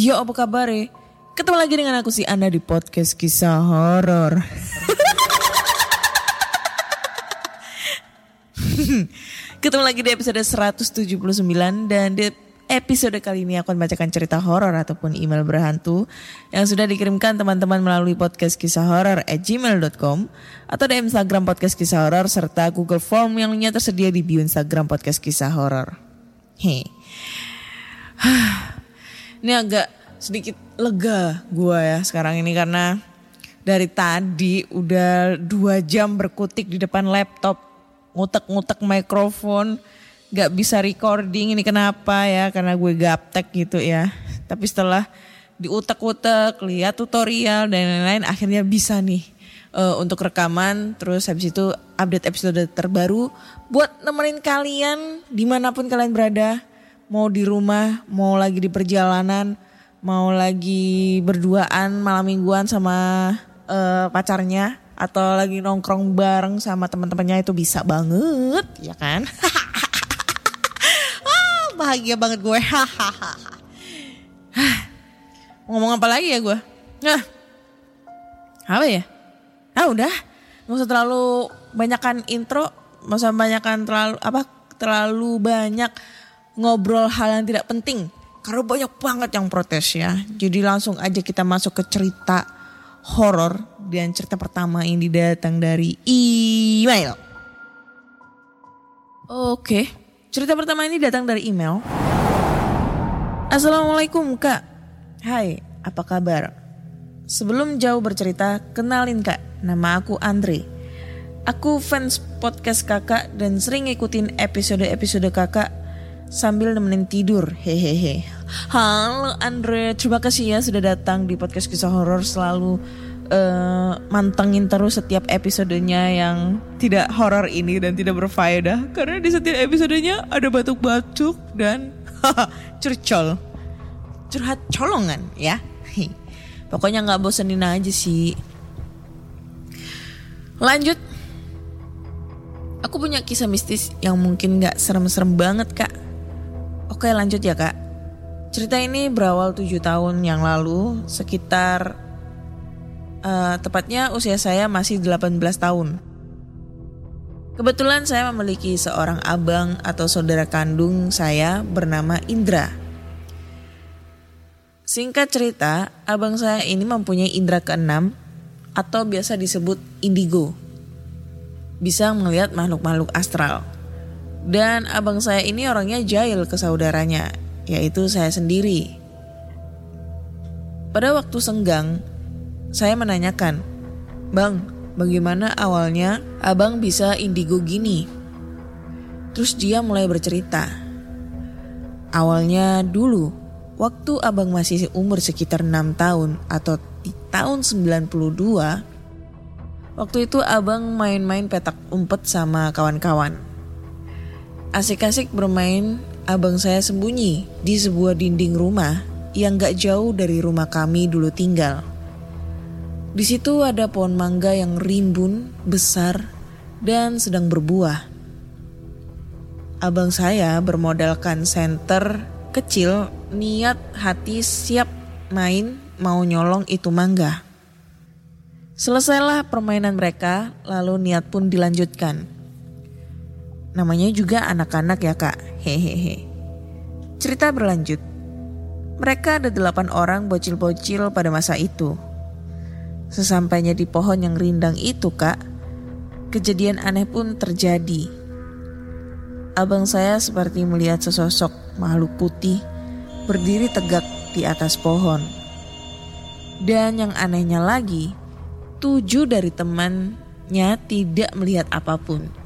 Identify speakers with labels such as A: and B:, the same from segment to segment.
A: yo apa kabar Ketemu lagi dengan aku si Anda di podcast kisah horor. Ketemu lagi di episode 179 dan di episode kali ini aku akan bacakan cerita horor ataupun email berhantu yang sudah dikirimkan teman-teman melalui podcast kisah horor at gmail.com atau di Instagram podcast kisah horor serta Google Form yang lainnya tersedia di bio Instagram podcast kisah horor. Hei. Ini agak sedikit lega gua ya sekarang ini karena dari tadi udah dua jam berkutik di depan laptop ngutek-ngutek mikrofon gak bisa recording. Ini kenapa ya? Karena gue gaptek gitu ya. Tapi setelah diutek-utek lihat tutorial dan lain-lain akhirnya bisa nih eh, untuk rekaman. Terus habis itu update episode terbaru buat nemenin kalian di mana pun kalian berada mau di rumah mau lagi di perjalanan mau lagi berduaan malam mingguan sama eh, pacarnya atau lagi nongkrong bareng sama teman-temannya itu bisa banget ya kan? Ah, bahagia banget gue. Hahaha ngomong apa lagi ya gue? Nah apa ya? Ah udah. Nggak usah terlalu banyakkan intro nggak usah banyakkan terlalu apa terlalu banyak ngobrol hal yang tidak penting. Karena banyak banget yang protes ya. Jadi langsung aja kita masuk ke cerita horor dan cerita pertama ini datang dari email. Oke cerita pertama ini datang dari email. Assalamualaikum kak. Hai apa kabar? Sebelum jauh bercerita, kenalin kak, nama aku Andre. Aku fans podcast kakak dan sering ngikutin episode-episode kakak sambil nemenin tidur. Hehehe. Halo Andre, terima kasih ya sudah datang di podcast kisah horor selalu eh, mantengin terus setiap episodenya yang tidak horor ini dan tidak berfaedah karena di setiap episodenya ada batuk-batuk dan curcol. Curhat colongan ya. Pokoknya nggak bosenin aja sih. Lanjut. Aku punya kisah mistis yang mungkin nggak serem-serem banget kak. Oke lanjut ya kak. Cerita ini berawal 7 tahun yang lalu sekitar eh, tepatnya usia saya masih 18 tahun. Kebetulan saya memiliki seorang abang atau saudara kandung saya bernama Indra. Singkat cerita, abang saya ini mempunyai indera keenam atau biasa disebut indigo. Bisa melihat makhluk-makhluk astral. Dan abang saya ini orangnya jahil ke saudaranya, yaitu saya sendiri. Pada waktu senggang, saya menanyakan, Bang, bagaimana awalnya abang bisa indigo gini? Terus dia mulai bercerita. Awalnya dulu, waktu abang masih umur sekitar 6 tahun atau di tahun 92, waktu itu abang main-main petak umpet sama kawan-kawan. Asik-asik bermain, abang saya sembunyi di sebuah dinding rumah yang gak jauh dari rumah kami dulu tinggal. Di situ ada pohon mangga yang rimbun, besar, dan sedang berbuah. Abang saya bermodalkan senter kecil, niat hati siap main mau nyolong itu mangga. Selesailah permainan mereka, lalu niat pun dilanjutkan. Namanya juga anak-anak ya kak, hehehe. Cerita berlanjut. Mereka ada delapan orang bocil-bocil pada masa itu. Sesampainya di pohon yang rindang itu kak, kejadian aneh pun terjadi. Abang saya seperti melihat sesosok makhluk putih berdiri tegak di atas pohon. Dan yang anehnya lagi, tujuh dari temannya tidak melihat apa pun.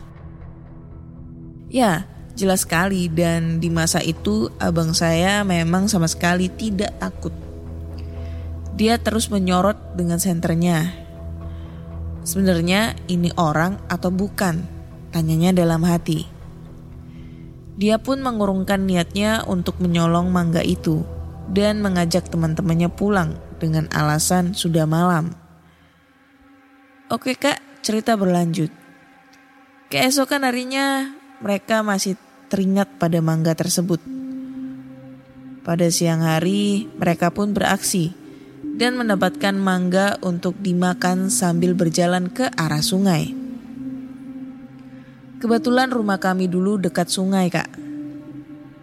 A: Ya, jelas sekali dan di masa itu abang saya memang sama sekali tidak takut. Dia terus menyorot dengan senternya. Sebenarnya ini orang atau bukan? Tanyanya dalam hati. Dia pun mengurungkan niatnya untuk menyolong mangga itu dan mengajak teman-temannya pulang dengan alasan sudah malam. Oke kak, cerita berlanjut. Keesokan harinya mereka masih teringat pada mangga tersebut. Pada siang hari, mereka pun beraksi dan mendapatkan mangga untuk dimakan sambil berjalan ke arah sungai. Kebetulan rumah kami dulu dekat sungai, Kak.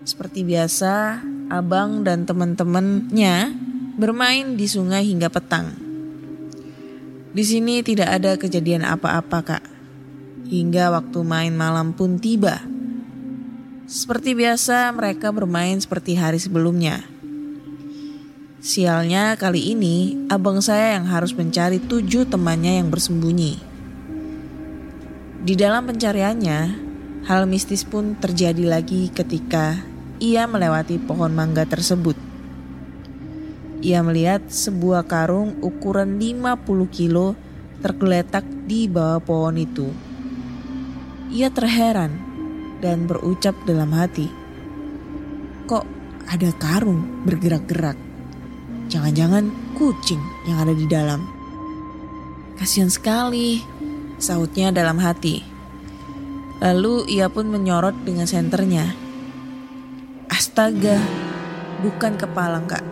A: Seperti biasa, abang dan teman-temannya bermain di sungai hingga petang. Di sini tidak ada kejadian apa-apa, Kak hingga waktu main malam pun tiba. Seperti biasa, mereka bermain seperti hari sebelumnya. Sialnya kali ini, abang saya yang harus mencari tujuh temannya yang bersembunyi. Di dalam pencariannya, hal mistis pun terjadi lagi ketika ia melewati pohon mangga tersebut. Ia melihat sebuah karung ukuran 50 kilo tergeletak di bawah pohon itu. Ia terheran dan berucap dalam hati, "Kok ada karung bergerak-gerak? Jangan-jangan kucing yang ada di dalam." Kasihan sekali, sautnya dalam hati. Lalu ia pun menyorot dengan senternya. Astaga, bukan kepala kak.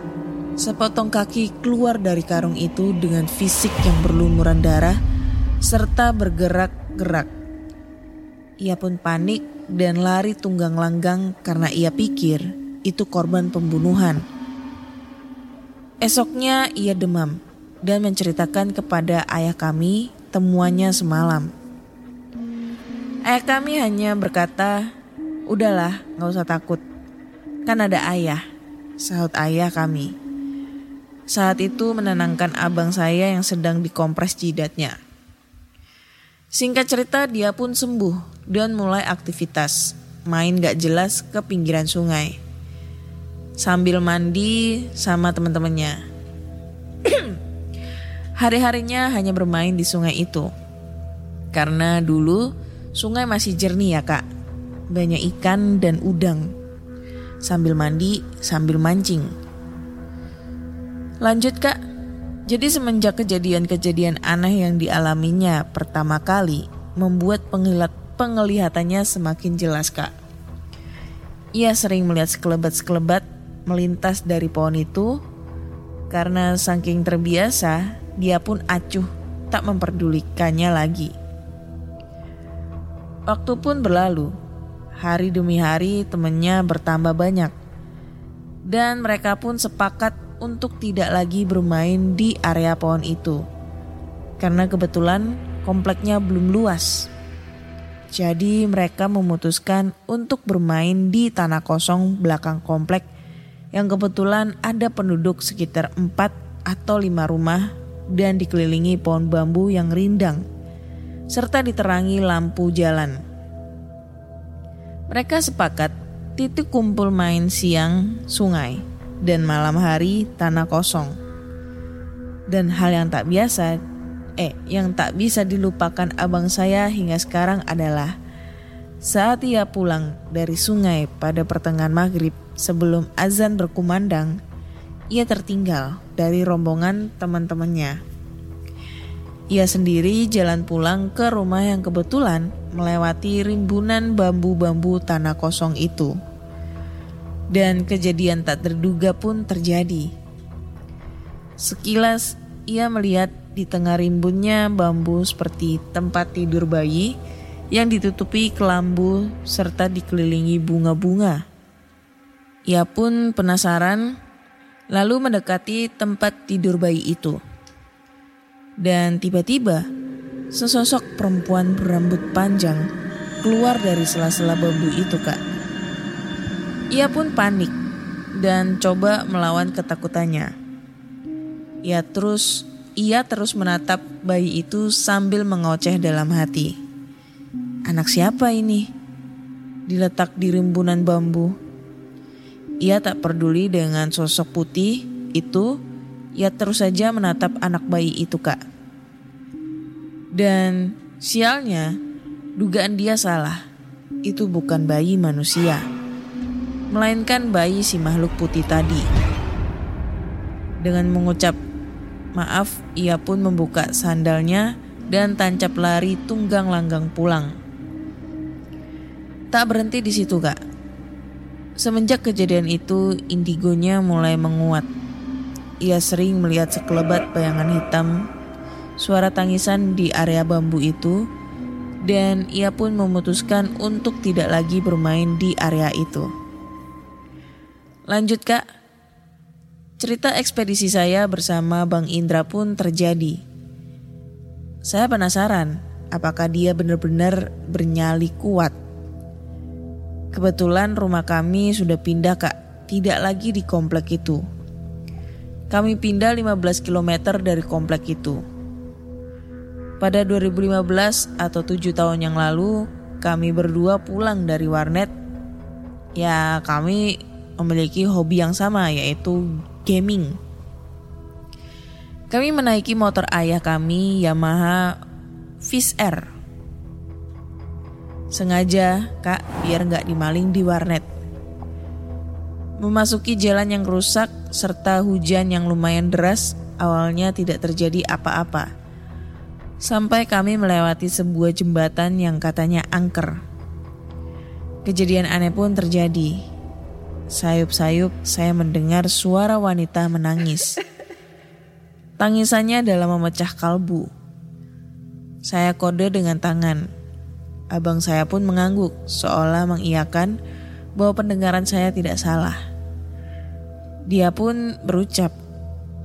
A: Sepotong kaki keluar dari karung itu dengan fisik yang berlumuran darah serta bergerak-gerak. Ia pun panik dan lari tunggang langgang karena ia pikir itu korban pembunuhan. Esoknya ia demam dan menceritakan kepada ayah kami temuannya semalam. Ayah kami hanya berkata, udahlah gak usah takut, kan ada ayah, sahut ayah kami. Saat itu menenangkan abang saya yang sedang dikompres jidatnya. Singkat cerita dia pun sembuh dan mulai aktivitas main gak jelas ke pinggiran sungai sambil mandi sama teman-temannya. Hari-harinya hanya bermain di sungai itu. Karena dulu sungai masih jernih ya kak. Banyak ikan dan udang. Sambil mandi, sambil mancing. Lanjut kak. Jadi semenjak kejadian-kejadian aneh yang dialaminya pertama kali membuat pengilat penglihatannya semakin jelas kak. Ia sering melihat sekelebat-sekelebat melintas dari pohon itu karena saking terbiasa dia pun acuh tak memperdulikannya lagi. Waktu pun berlalu, hari demi hari temannya bertambah banyak dan mereka pun sepakat untuk tidak lagi bermain di area pohon itu karena kebetulan kompleknya belum luas. Jadi mereka memutuskan untuk bermain di tanah kosong belakang komplek yang kebetulan ada penduduk sekitar 4 atau 5 rumah dan dikelilingi pohon bambu yang rindang serta diterangi lampu jalan. Mereka sepakat titik kumpul main siang sungai dan malam hari tanah kosong. Dan hal yang tak biasa Eh, yang tak bisa dilupakan abang saya hingga sekarang adalah Saat ia pulang dari sungai pada pertengahan maghrib sebelum azan berkumandang, ia tertinggal dari rombongan teman-temannya. Ia sendiri jalan pulang ke rumah yang kebetulan melewati rimbunan bambu-bambu tanah kosong itu. Dan kejadian tak terduga pun terjadi. Sekilas ia melihat di tengah rimbunnya bambu seperti tempat tidur bayi yang ditutupi kelambu serta dikelilingi bunga-bunga. Ia pun penasaran lalu mendekati tempat tidur bayi itu. Dan tiba-tiba sesosok perempuan berambut panjang keluar dari sela-sela bambu itu kak. Ia pun panik dan coba melawan ketakutannya. Ia terus ia terus menatap bayi itu sambil mengoceh dalam hati. Anak siapa ini? Diletak di rimbunan bambu. Ia tak peduli dengan sosok putih itu, ia terus saja menatap anak bayi itu kak. Dan sialnya, dugaan dia salah. Itu bukan bayi manusia, melainkan bayi si makhluk putih tadi. Dengan mengucap maaf, ia pun membuka sandalnya dan tancap lari tunggang langgang pulang. Tak berhenti di situ, Kak. Semenjak kejadian itu, indigonya mulai menguat. Ia sering melihat sekelebat bayangan hitam suara tangisan di area bambu itu dan ia pun memutuskan untuk tidak lagi bermain di area itu. Lanjut kak, cerita ekspedisi saya bersama Bang Indra pun terjadi. Saya penasaran apakah dia benar-benar bernyali kuat. Kebetulan rumah kami sudah pindah kak, tidak lagi di komplek itu. Kami pindah 15 km dari komplek itu. Pada 2015 atau 7 tahun yang lalu, kami berdua pulang dari warnet. Ya, kami memiliki hobi yang sama yaitu gaming. Kami menaiki motor ayah kami Yamaha Fish Air. Sengaja, Kak, biar nggak dimaling di warnet. Memasuki jalan yang rusak serta hujan yang lumayan deras, awalnya tidak terjadi apa-apa sampai kami melewati sebuah jembatan yang katanya angker. Kejadian aneh pun terjadi. Sayup-sayup saya mendengar suara wanita menangis. Tangisannya dalam memecah kalbu. Saya kode dengan tangan. Abang saya pun mengangguk seolah mengiyakan bahwa pendengaran saya tidak salah. Dia pun berucap,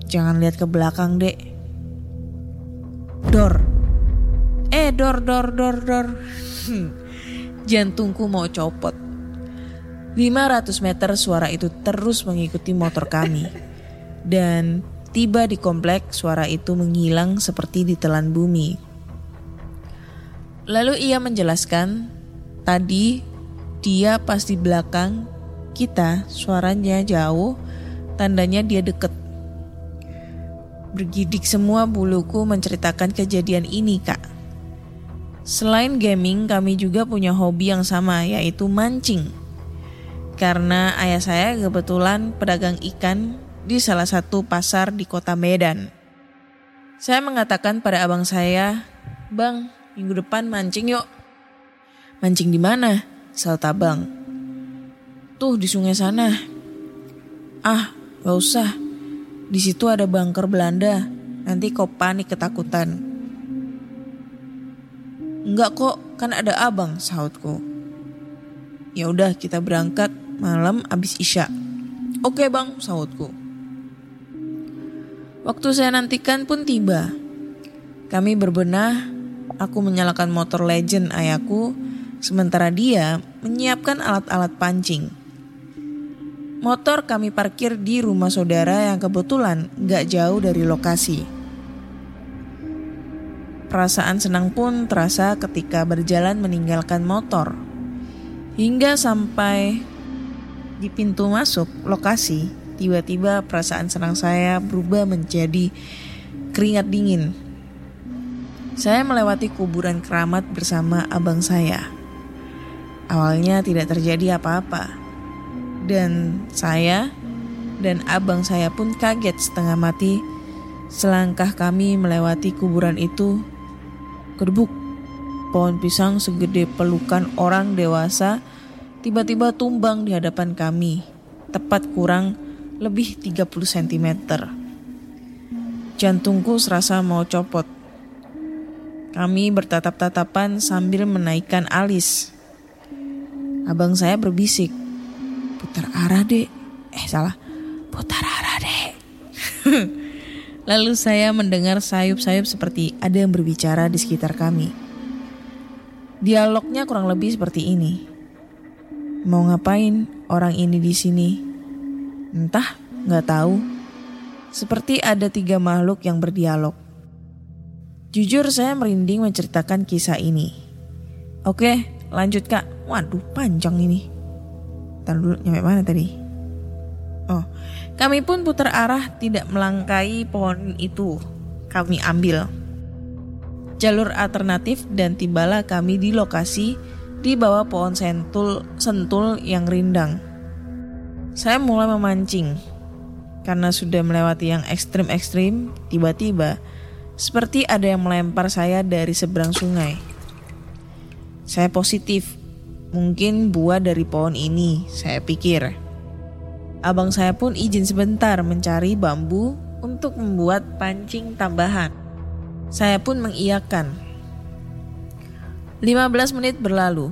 A: "Jangan lihat ke belakang, Dek." Dor. Eh, dor, dor, dor, dor. Jantungku mau copot. 500 meter suara itu terus mengikuti motor kami. Dan tiba di komplek suara itu menghilang seperti ditelan bumi. Lalu ia menjelaskan, tadi dia pas di belakang kita suaranya jauh, tandanya dia deket Bergidik semua buluku menceritakan kejadian ini, Kak. Selain gaming, kami juga punya hobi yang sama, yaitu mancing. Karena ayah saya kebetulan pedagang ikan di salah satu pasar di kota Medan. Saya mengatakan pada abang saya, Bang, minggu depan mancing yuk. Mancing di mana? Salta bang. Tuh di sungai sana. Ah, gak usah. Di situ ada bunker Belanda. Nanti kau panik ketakutan. Enggak kok, kan ada abang, sahutku. Ya udah kita berangkat malam abis isya. Oke bang, sahutku. Waktu saya nantikan pun tiba. Kami berbenah, aku menyalakan motor legend ayahku, sementara dia menyiapkan alat-alat pancing. Motor kami parkir di rumah saudara yang kebetulan gak jauh dari lokasi. Perasaan senang pun terasa ketika berjalan meninggalkan motor. Hingga sampai di pintu masuk lokasi, tiba-tiba perasaan senang saya berubah menjadi keringat dingin. Saya melewati kuburan keramat bersama abang saya. Awalnya tidak terjadi apa-apa. Dan saya dan abang saya pun kaget setengah mati selangkah kami melewati kuburan itu. Kedebuk, pohon pisang segede pelukan orang dewasa tiba-tiba tumbang di hadapan kami, tepat kurang lebih 30 cm. Jantungku serasa mau copot. Kami bertatap-tatapan sambil menaikkan alis. Abang saya berbisik, putar arah dek. Eh salah, putar arah dek. Lalu saya mendengar sayup-sayup seperti ada yang berbicara di sekitar kami. Dialognya kurang lebih seperti ini. Mau ngapain orang ini di sini? Entah, nggak tahu. Seperti ada tiga makhluk yang berdialog. Jujur saya merinding menceritakan kisah ini. Oke, lanjut kak. Waduh, panjang ini. Ntar dulu, nyampe mana tadi? Oh, kami pun putar arah tidak melangkai pohon itu. Kami ambil jalur alternatif dan tibalah kami di lokasi di bawah pohon sentul sentul yang rindang. Saya mulai memancing karena sudah melewati yang ekstrim-ekstrim, tiba-tiba seperti ada yang melempar saya dari seberang sungai. Saya positif, mungkin buah dari pohon ini, saya pikir. Abang saya pun izin sebentar mencari bambu untuk membuat pancing tambahan. Saya pun mengiyakan. 15 menit berlalu.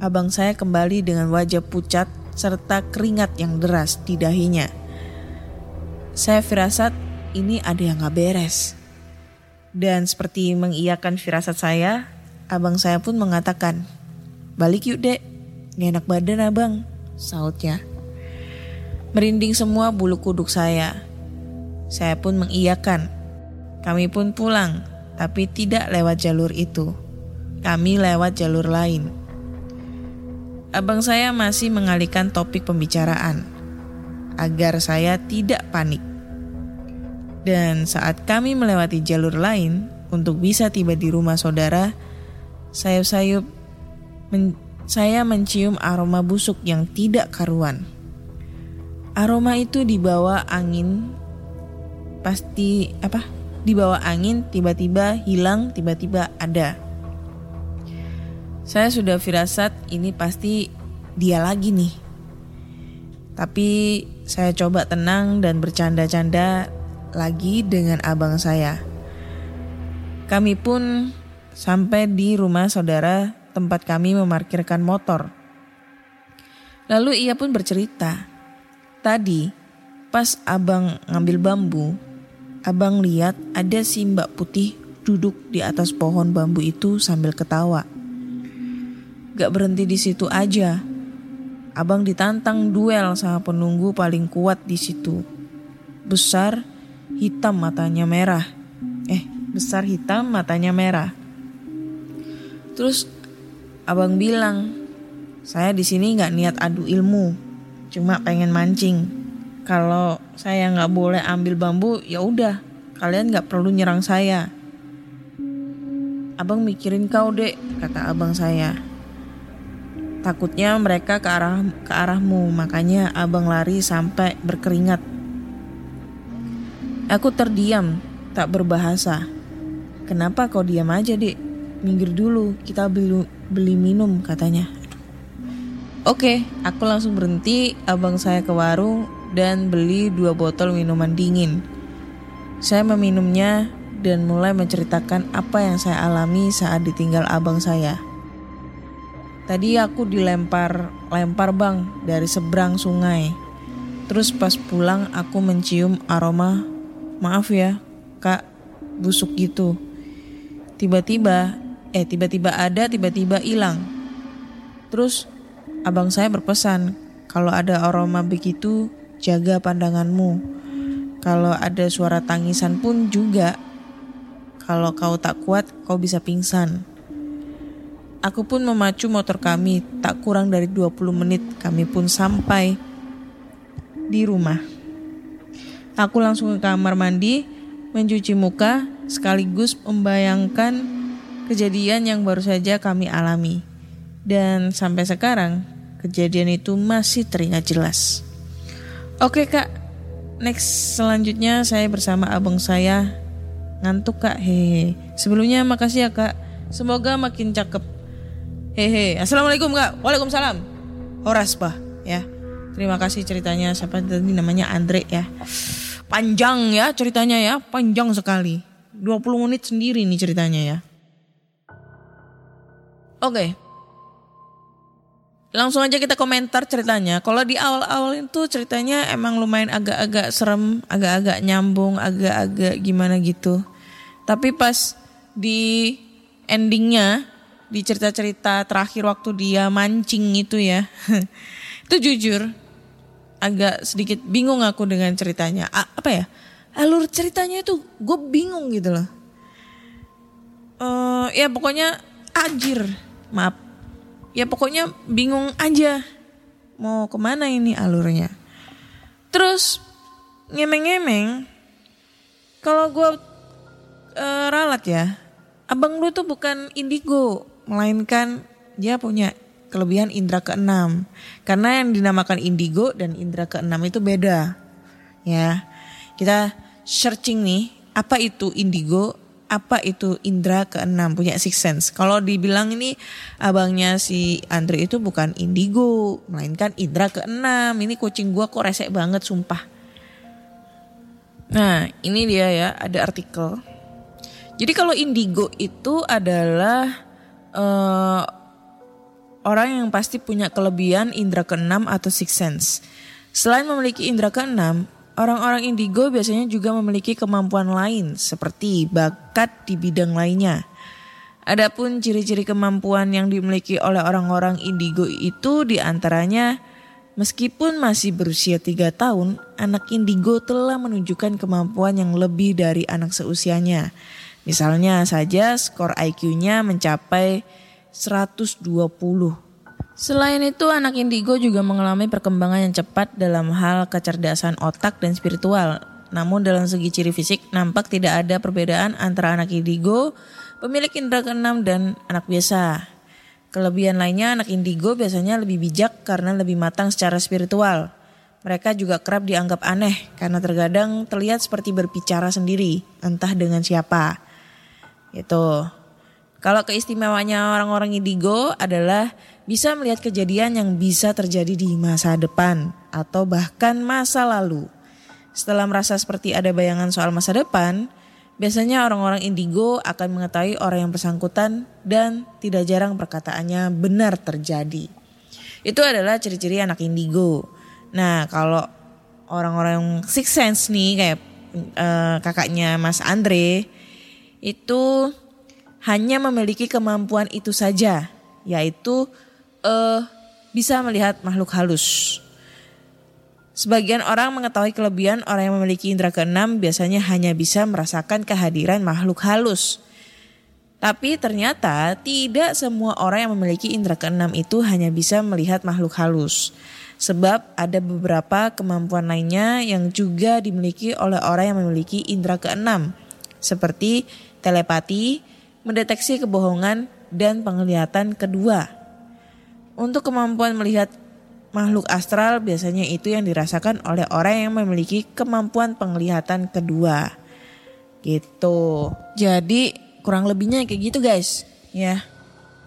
A: Abang saya kembali dengan wajah pucat serta keringat yang deras di dahinya. Saya firasat ini ada yang gak beres. Dan seperti mengiyakan firasat saya, abang saya pun mengatakan, balik yuk dek, gak enak badan abang, sautnya. Merinding semua bulu kuduk saya. Saya pun mengiyakan. Kami pun pulang, tapi tidak lewat jalur itu. Kami lewat jalur lain. Abang saya masih mengalihkan topik pembicaraan agar saya tidak panik. Dan saat kami melewati jalur lain untuk bisa tiba di rumah saudara, sayup-sayup men saya mencium aroma busuk yang tidak karuan. Aroma itu dibawa angin pasti apa? Dibawa angin tiba-tiba hilang, tiba-tiba ada. Saya sudah firasat ini pasti dia lagi nih. Tapi saya coba tenang dan bercanda-canda lagi dengan abang saya. Kami pun sampai di rumah saudara tempat kami memarkirkan motor. Lalu ia pun bercerita, tadi pas abang ngambil bambu, abang lihat ada si mbak putih duduk di atas pohon bambu itu sambil ketawa. Gak berhenti di situ aja, abang ditantang duel sama penunggu paling kuat di situ. Besar, hitam matanya merah. Eh, besar hitam matanya merah. Terus abang bilang, saya di sini nggak niat adu ilmu, cuma pengen mancing. Kalau saya nggak boleh ambil bambu, ya udah, kalian nggak perlu nyerang saya. Abang mikirin kau dek, kata abang saya. Takutnya mereka ke arah ke arahmu, makanya abang lari sampai berkeringat. Aku terdiam, tak berbahasa. Kenapa kau diam aja, Dek? Minggir dulu, kita beli, beli minum, katanya. Oke, aku langsung berhenti, abang saya ke warung dan beli dua botol minuman dingin. Saya meminumnya dan mulai menceritakan apa yang saya alami saat ditinggal abang saya. Tadi aku dilempar, lempar bang dari seberang sungai. Terus pas pulang aku mencium aroma, maaf ya kak, busuk gitu. Tiba-tiba, eh tiba-tiba ada, tiba-tiba hilang. Terus abang saya berpesan, kalau ada aroma begitu, jaga pandanganmu. Kalau ada suara tangisan pun juga. Kalau kau tak kuat, kau bisa pingsan. Aku pun memacu motor kami, tak kurang dari 20 menit kami pun sampai di rumah. Aku langsung ke kamar mandi, mencuci muka, sekaligus membayangkan kejadian yang baru saja kami alami. Dan sampai sekarang kejadian itu masih teringat jelas. Oke kak, next selanjutnya saya bersama abang saya ngantuk kak hehe. Sebelumnya makasih ya kak, semoga makin cakep. Hehe, assalamualaikum kak, waalaikumsalam. Horas bah ya. Terima kasih ceritanya siapa tadi namanya Andre ya. Panjang ya ceritanya ya, panjang sekali. 20 menit sendiri nih ceritanya ya. Oke. Langsung aja kita komentar ceritanya. Kalau di awal-awal itu ceritanya emang lumayan agak-agak serem, agak-agak nyambung, agak-agak gimana gitu. Tapi pas di endingnya, di cerita-cerita terakhir waktu dia mancing itu ya. itu jujur agak sedikit bingung aku dengan ceritanya. A- apa ya? Alur ceritanya itu gue bingung gitu loh. Eh ya pokoknya anjir, maaf. Ya pokoknya bingung aja mau ke mana ini alurnya. Terus ngemeng-ngemeng, kalau gue eh, ralat ya, abang lu tuh bukan indigo, melainkan dia punya kelebihan indera keenam. Karena yang dinamakan indigo dan indera keenam itu beda. Ya, kita searching nih, apa itu indigo, apa itu indera keenam, punya six sense. Kalau dibilang ini abangnya si Andre itu bukan indigo, melainkan indera keenam. Ini kucing gua kok resek banget sumpah. Nah, ini dia ya, ada artikel. Jadi kalau indigo itu adalah eh, orang yang pasti punya kelebihan indera keenam atau six sense. Selain memiliki indera keenam, orang-orang indigo biasanya juga memiliki kemampuan lain seperti bakat di bidang lainnya. Adapun ciri-ciri kemampuan yang dimiliki oleh orang-orang indigo itu di antaranya meskipun masih berusia 3 tahun, anak indigo telah menunjukkan kemampuan yang lebih dari anak seusianya. Misalnya saja skor IQ-nya mencapai 120. Selain itu anak indigo juga mengalami perkembangan yang cepat dalam hal kecerdasan otak dan spiritual. Namun dalam segi ciri fisik nampak tidak ada perbedaan antara anak indigo, pemilik indera keenam dan anak biasa. Kelebihan lainnya anak indigo biasanya lebih bijak karena lebih matang secara spiritual. Mereka juga kerap dianggap aneh karena terkadang terlihat seperti berbicara sendiri, entah dengan siapa. Itu. Kalau keistimewaannya orang-orang indigo adalah bisa melihat kejadian yang bisa terjadi di masa depan atau bahkan masa lalu. Setelah merasa seperti ada bayangan soal masa depan, biasanya orang-orang indigo akan mengetahui orang yang bersangkutan dan tidak jarang perkataannya benar terjadi. Itu adalah ciri-ciri anak indigo. Nah, kalau orang-orang yang six sense nih kayak eh, kakaknya Mas Andre itu hanya memiliki kemampuan itu saja, yaitu eh bisa melihat makhluk halus. Sebagian orang mengetahui kelebihan orang yang memiliki indera keenam biasanya hanya bisa merasakan kehadiran makhluk halus. Tapi ternyata tidak semua orang yang memiliki indera keenam itu hanya bisa melihat makhluk halus. Sebab ada beberapa kemampuan lainnya yang juga dimiliki oleh orang yang memiliki indera keenam. Seperti telepati, mendeteksi kebohongan, dan penglihatan kedua. Untuk kemampuan melihat makhluk astral biasanya itu yang dirasakan oleh orang yang memiliki kemampuan penglihatan kedua. Gitu. Jadi kurang lebihnya kayak gitu guys, ya.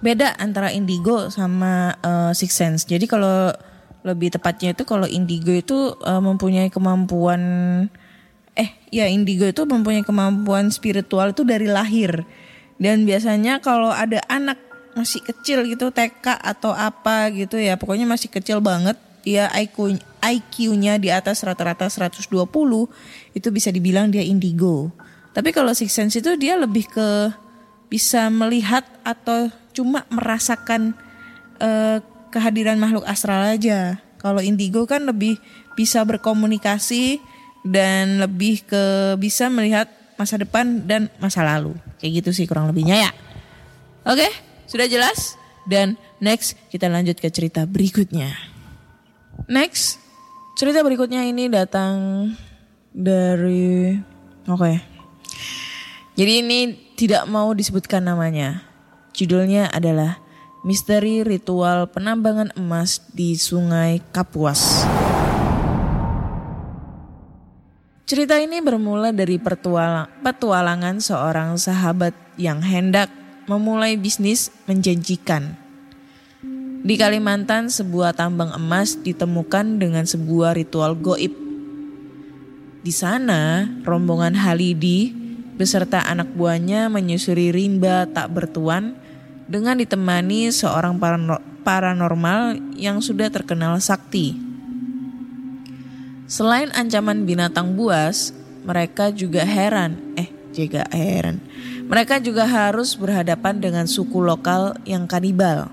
A: Beda antara indigo sama eh, six sense. Jadi kalau lebih tepatnya itu kalau indigo itu eh, mempunyai kemampuan eh ya indigo itu mempunyai kemampuan spiritual itu dari lahir. Dan biasanya kalau ada anak masih kecil gitu TK atau apa gitu ya pokoknya masih kecil banget dia IQ IQ-nya di atas rata-rata 120 itu bisa dibilang dia indigo. Tapi kalau six sense itu dia lebih ke bisa melihat atau cuma merasakan eh, kehadiran makhluk astral aja. Kalau indigo kan lebih bisa berkomunikasi dan lebih ke bisa melihat masa depan dan masa lalu. Kayak gitu sih kurang lebihnya ya. Oke, sudah jelas? Dan next kita lanjut ke cerita berikutnya. Next, cerita berikutnya ini datang dari oke. Jadi ini tidak mau disebutkan namanya. Judulnya adalah misteri ritual penambangan emas di Sungai Kapuas. Cerita ini bermula dari petualangan seorang sahabat yang hendak memulai bisnis menjanjikan. Di Kalimantan, sebuah tambang emas ditemukan dengan sebuah ritual goib. Di sana, rombongan Halidi beserta anak buahnya menyusuri rimba tak bertuan dengan ditemani seorang parano- paranormal yang sudah terkenal sakti. Selain ancaman binatang buas, mereka juga heran, eh juga heran. Mereka juga harus berhadapan dengan suku lokal yang kanibal.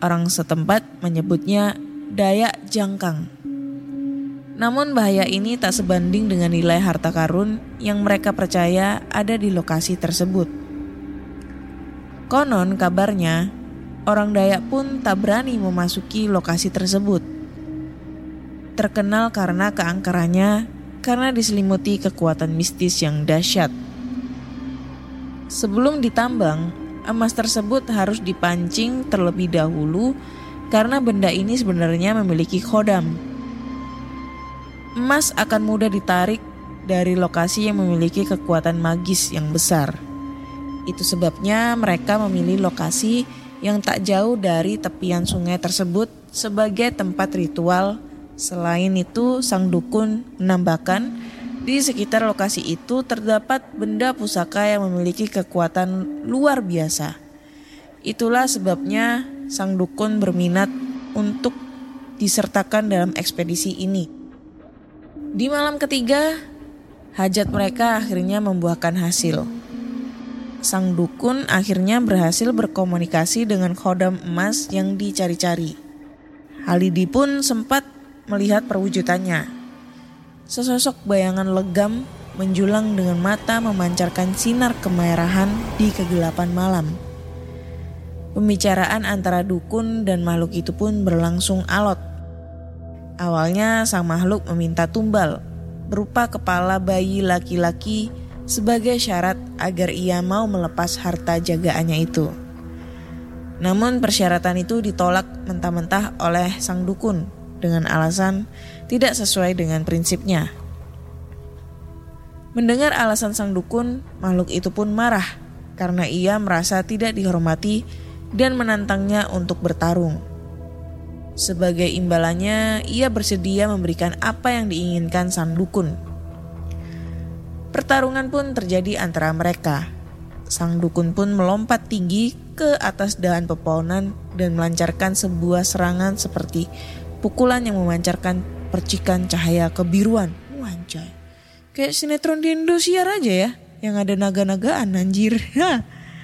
A: Orang setempat menyebutnya Dayak Jangkang. Namun bahaya ini tak sebanding dengan nilai harta karun yang mereka percaya ada di lokasi tersebut. Konon kabarnya, orang Dayak pun tak berani memasuki lokasi tersebut. Terkenal karena keangkerannya karena diselimuti kekuatan mistis yang dahsyat. Sebelum ditambang, emas tersebut harus dipancing terlebih dahulu karena benda ini sebenarnya memiliki khodam. Emas akan mudah ditarik dari lokasi yang memiliki kekuatan magis yang besar. Itu sebabnya mereka memilih lokasi yang tak jauh dari tepian sungai tersebut sebagai tempat ritual. Selain itu, sang dukun menambahkan di sekitar lokasi itu terdapat benda pusaka yang memiliki kekuatan luar biasa. Itulah sebabnya sang dukun berminat untuk disertakan dalam ekspedisi ini. Di malam ketiga, hajat mereka akhirnya membuahkan hasil. Sang dukun akhirnya berhasil berkomunikasi dengan khodam emas yang dicari-cari. Halidi pun sempat melihat perwujudannya. Sesosok bayangan legam menjulang dengan mata memancarkan sinar kemerahan di kegelapan malam. Pembicaraan antara dukun dan makhluk itu pun berlangsung alot. Awalnya sang makhluk meminta tumbal berupa kepala bayi laki-laki sebagai syarat agar ia mau melepas harta jagaannya itu. Namun persyaratan itu ditolak mentah-mentah oleh sang dukun dengan alasan tidak sesuai dengan prinsipnya. Mendengar alasan sang dukun, makhluk itu pun marah karena ia merasa tidak dihormati dan menantangnya untuk bertarung. Sebagai imbalannya, ia bersedia memberikan apa yang diinginkan sang dukun. Pertarungan pun terjadi antara mereka. Sang dukun pun melompat tinggi ke atas dahan pepohonan dan melancarkan sebuah serangan seperti pukulan yang memancarkan percikan cahaya kebiruan. Wanjay. Kayak sinetron di Indosiar aja ya, yang ada naga-nagaan anjir.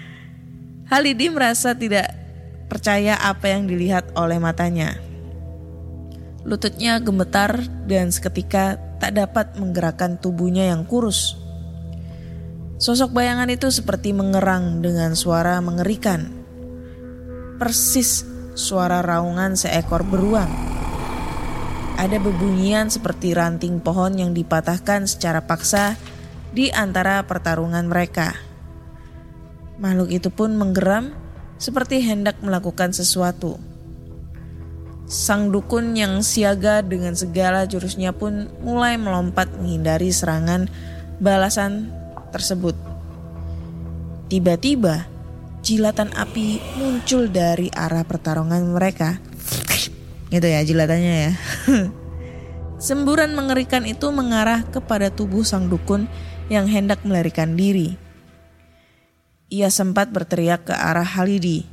A: Halidi merasa tidak percaya apa yang dilihat oleh matanya. Lututnya gemetar dan seketika tak dapat menggerakkan tubuhnya yang kurus. Sosok bayangan itu seperti mengerang dengan suara mengerikan. Persis suara raungan seekor beruang. Ada bebunyian seperti ranting pohon yang dipatahkan secara paksa di antara pertarungan mereka. Makhluk itu pun menggeram seperti hendak melakukan sesuatu. Sang dukun yang siaga dengan segala jurusnya pun mulai melompat menghindari serangan balasan tersebut. Tiba-tiba, jilatan api muncul dari arah pertarungan mereka. Gitu ya jilatannya ya. Semburan mengerikan itu mengarah kepada tubuh sang dukun yang hendak melarikan diri. Ia sempat berteriak ke arah Halidi.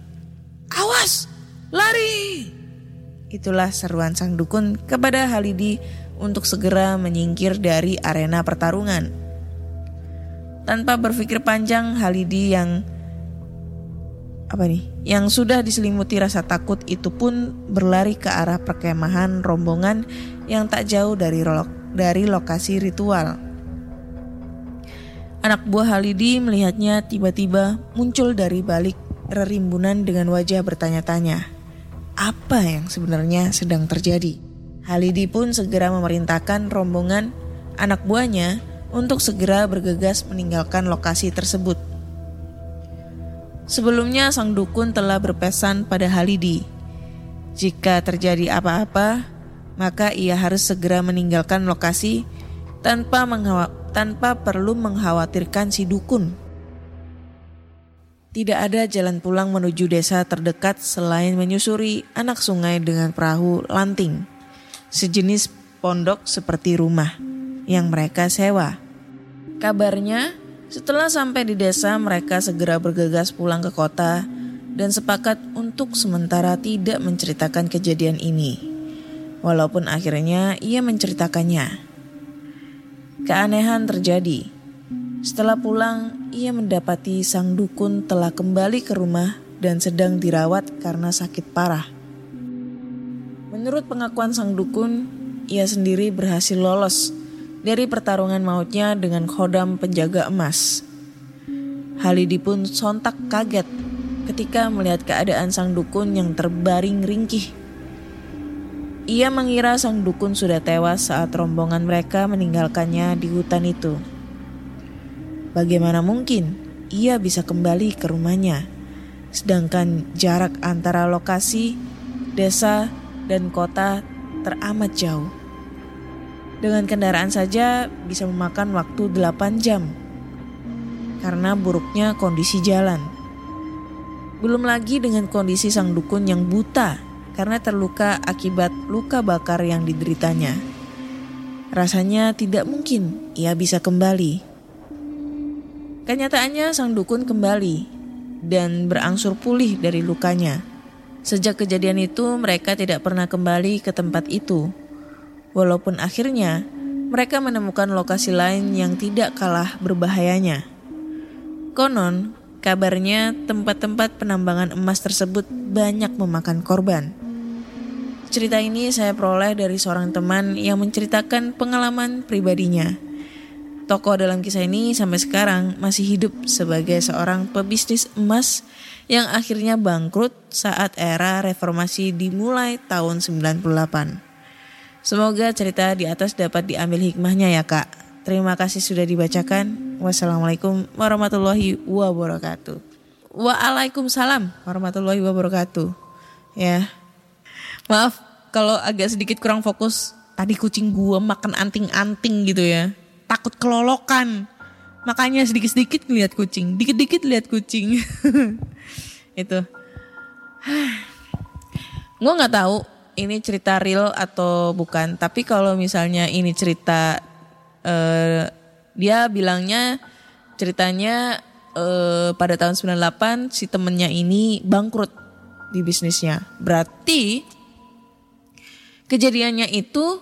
A: Awas, lari! Itulah seruan sang dukun kepada Halidi untuk segera menyingkir dari arena pertarungan. Tanpa berpikir panjang, Halidi yang apa nih? Yang sudah diselimuti rasa takut itu pun berlari ke arah perkemahan rombongan yang tak jauh dari lo dari lokasi ritual. Anak buah Halidi melihatnya tiba-tiba muncul dari balik rerimbunan dengan wajah bertanya-tanya. Apa yang sebenarnya sedang terjadi? Halidi pun segera memerintahkan rombongan anak buahnya untuk segera bergegas meninggalkan lokasi tersebut. Sebelumnya sang dukun telah berpesan pada Halidi, jika terjadi apa-apa, maka ia harus segera meninggalkan lokasi tanpa tanpa perlu mengkhawatirkan si dukun. Tidak ada jalan pulang menuju desa terdekat selain menyusuri anak sungai dengan perahu lanting, sejenis pondok seperti rumah yang mereka sewa. Kabarnya, setelah sampai di desa, mereka segera bergegas pulang ke kota dan sepakat untuk sementara tidak menceritakan kejadian ini. Walaupun akhirnya ia menceritakannya. Keanehan terjadi. Setelah pulang, ia mendapati sang dukun telah kembali ke rumah dan sedang dirawat karena sakit parah. Menurut pengakuan sang dukun, ia sendiri berhasil lolos dari pertarungan mautnya dengan khodam penjaga emas. Halidi pun sontak kaget ketika melihat keadaan sang dukun yang terbaring ringkih. Ia mengira sang dukun sudah tewas saat rombongan mereka meninggalkannya di hutan itu. Bagaimana mungkin ia bisa kembali ke rumahnya, sedangkan jarak antara lokasi, desa, dan kota teramat jauh. Dengan kendaraan saja bisa memakan waktu 8 jam karena buruknya kondisi jalan. Belum lagi dengan kondisi sang dukun yang buta karena terluka akibat luka bakar yang dideritanya. Rasanya tidak mungkin ia bisa kembali. Kenyataannya sang dukun kembali dan berangsur pulih dari lukanya. Sejak kejadian itu mereka tidak pernah kembali ke tempat itu. Walaupun akhirnya mereka menemukan lokasi lain yang tidak kalah berbahayanya. Konon, kabarnya tempat-tempat penambangan emas tersebut banyak memakan korban. Cerita ini saya peroleh dari seorang teman yang menceritakan pengalaman pribadinya. Tokoh dalam kisah ini sampai sekarang masih hidup sebagai seorang pebisnis emas yang akhirnya bangkrut saat era reformasi dimulai tahun 98. Semoga cerita di atas dapat diambil hikmahnya ya kak. Terima kasih sudah dibacakan. Wassalamualaikum warahmatullahi wabarakatuh. Waalaikumsalam warahmatullahi wabarakatuh. Ya. Maaf kalau agak sedikit kurang fokus. Tadi kucing gua makan anting-anting gitu ya. Takut kelolokan. Makanya sedikit-sedikit ngeliat kucing. Dikit-dikit lihat kucing. Itu. Gue nggak tahu ini cerita real atau bukan. Tapi kalau misalnya ini cerita eh, dia bilangnya ceritanya eh, pada tahun 98 si temennya ini bangkrut di bisnisnya. Berarti kejadiannya itu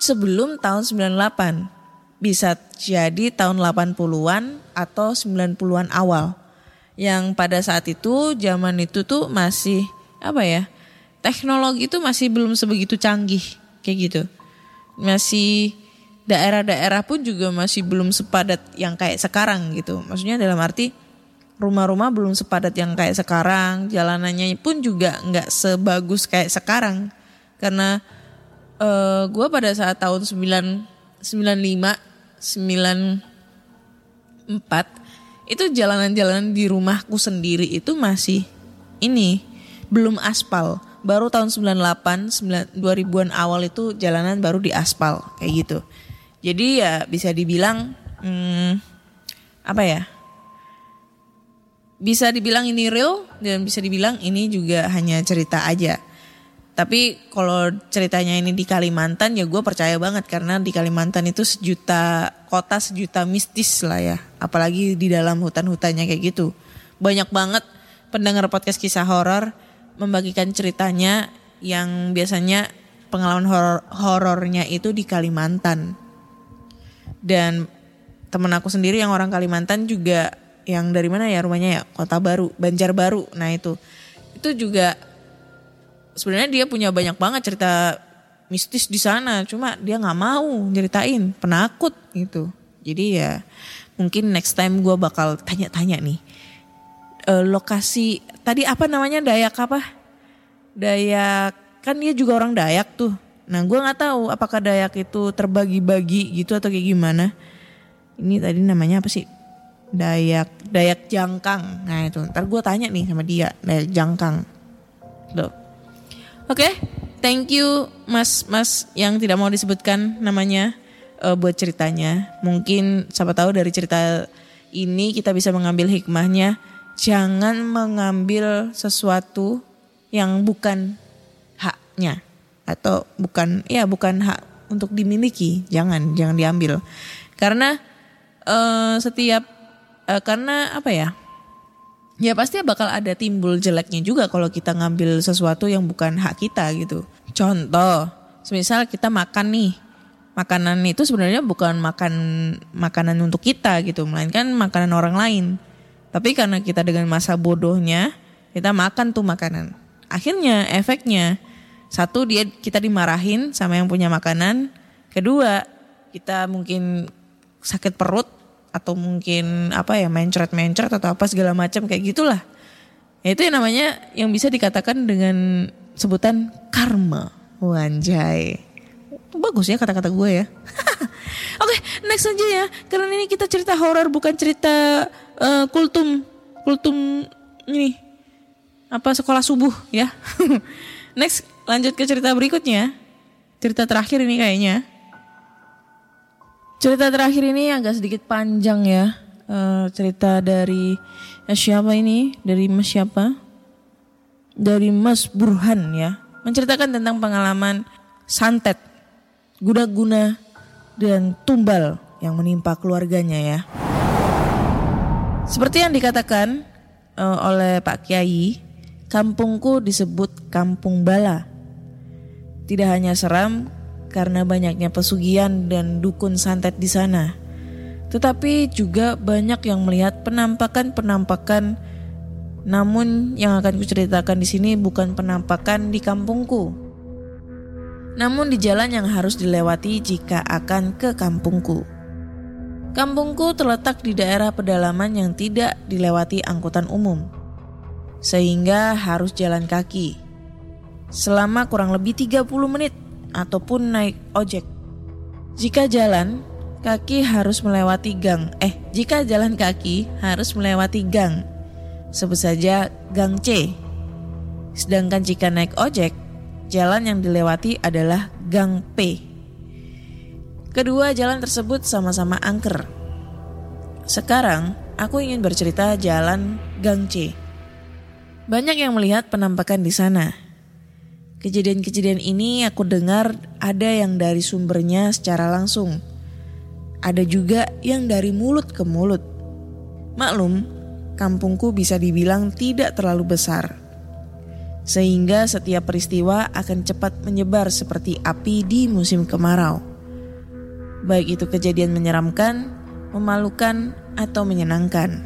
A: sebelum tahun 98. Bisa jadi tahun 80-an atau 90-an awal. Yang pada saat itu zaman itu tuh masih apa ya? Teknologi itu masih belum sebegitu canggih kayak gitu. Masih daerah-daerah pun juga masih belum sepadat yang kayak sekarang gitu. Maksudnya dalam arti rumah-rumah belum sepadat yang kayak sekarang, jalanannya pun juga nggak sebagus kayak sekarang. Karena uh, gue pada saat tahun 9 95 94 itu jalanan-jalanan di rumahku sendiri itu masih ini belum aspal. Baru tahun 98 9, 2000-an awal itu jalanan baru di aspal kayak gitu. Jadi ya bisa dibilang hmm, apa ya? Bisa dibilang ini real dan bisa dibilang ini juga hanya cerita aja. Tapi kalau ceritanya ini di Kalimantan ya gue percaya banget karena di Kalimantan itu sejuta kota sejuta mistis lah ya. Apalagi di dalam hutan-hutannya kayak gitu. Banyak banget pendengar podcast kisah horor membagikan ceritanya yang biasanya pengalaman horor horornya itu di Kalimantan. Dan temen aku sendiri yang orang Kalimantan juga yang dari mana ya rumahnya ya Kota Baru, Banjarbaru. Nah itu itu juga sebenarnya dia punya banyak banget cerita mistis di sana, cuma dia nggak mau ceritain, penakut gitu. Jadi ya mungkin next time gue bakal tanya-tanya nih e, lokasi tadi apa namanya Dayak apa? Dayak kan dia juga orang Dayak tuh. Nah gue nggak tahu apakah Dayak itu terbagi-bagi gitu atau kayak gimana. Ini tadi namanya apa sih? Dayak Dayak Jangkang. Nah itu ntar gue tanya nih sama dia Dayak Jangkang. Tuh. Oke, thank you Mas Mas yang tidak mau disebutkan namanya eh, buat ceritanya. Mungkin siapa tahu dari cerita ini kita bisa mengambil hikmahnya. Jangan mengambil sesuatu yang bukan haknya atau bukan ya bukan hak untuk dimiliki. Jangan jangan diambil. Karena eh, setiap eh, karena apa ya? Ya pasti bakal ada timbul jeleknya juga kalau kita ngambil sesuatu yang bukan hak kita gitu. Contoh, misal kita makan nih, makanan itu sebenarnya bukan makan makanan untuk kita gitu, melainkan makanan orang lain. Tapi karena kita dengan masa bodohnya, kita makan tuh makanan. Akhirnya efeknya satu dia kita dimarahin sama yang punya makanan, kedua kita mungkin sakit perut atau mungkin apa ya mencret-mencret atau apa segala macam kayak gitulah. Ya, itu yang namanya yang bisa dikatakan dengan sebutan karma. Wanjay. Bagus ya kata-kata gue ya. Oke, next aja ya. Karena ini kita cerita horor bukan cerita eh, kultum. Kultum ini apa sekolah subuh ya. next lanjut ke cerita berikutnya. Cerita terakhir ini kayaknya. Cerita terakhir ini agak sedikit panjang ya. Eh, cerita dari eh, siapa ini? Dari Mas siapa? Dari Mas Burhan ya. Menceritakan tentang pengalaman santet, guna-guna dan tumbal yang menimpa keluarganya ya. Seperti yang dikatakan eh, oleh Pak Kiai, kampungku disebut Kampung Bala. Tidak hanya seram karena banyaknya pesugihan dan dukun santet di sana, tetapi juga banyak yang melihat penampakan-penampakan. Namun yang akan kuceritakan di sini bukan penampakan di kampungku, namun di jalan yang harus dilewati jika akan ke kampungku. Kampungku terletak di daerah pedalaman yang tidak dilewati angkutan umum, sehingga harus jalan kaki selama kurang lebih 30 menit ataupun naik ojek. Jika jalan, kaki harus melewati gang. Eh, jika jalan kaki harus melewati gang. Sebut saja gang C. Sedangkan jika naik ojek, jalan yang dilewati adalah gang P. Kedua jalan tersebut sama-sama angker. Sekarang, aku ingin bercerita jalan gang C. Banyak yang melihat penampakan di sana. Kejadian-kejadian ini aku dengar ada yang dari sumbernya secara langsung. Ada juga yang dari mulut ke mulut. Maklum, kampungku bisa dibilang tidak terlalu besar. Sehingga setiap peristiwa akan cepat menyebar seperti api di musim kemarau. Baik itu kejadian menyeramkan, memalukan, atau menyenangkan.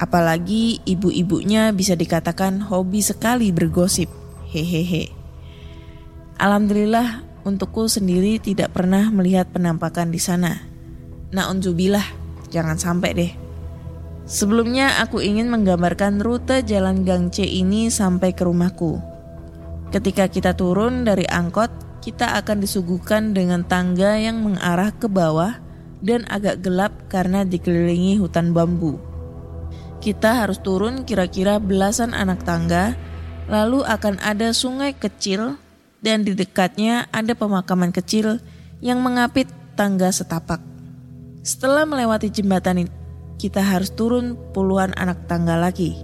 A: Apalagi ibu-ibunya bisa dikatakan hobi sekali bergosip. Hehehe. Alhamdulillah untukku sendiri tidak pernah melihat penampakan di sana. Naunzubillah, jangan sampai deh. Sebelumnya aku ingin menggambarkan rute jalan Gang C ini sampai ke rumahku. Ketika kita turun dari angkot, kita akan disuguhkan dengan tangga yang mengarah ke bawah dan agak gelap karena dikelilingi hutan bambu. Kita harus turun kira-kira belasan anak tangga, lalu akan ada sungai kecil dan di dekatnya ada pemakaman kecil yang mengapit tangga setapak. Setelah melewati jembatan kita harus turun puluhan anak tangga lagi.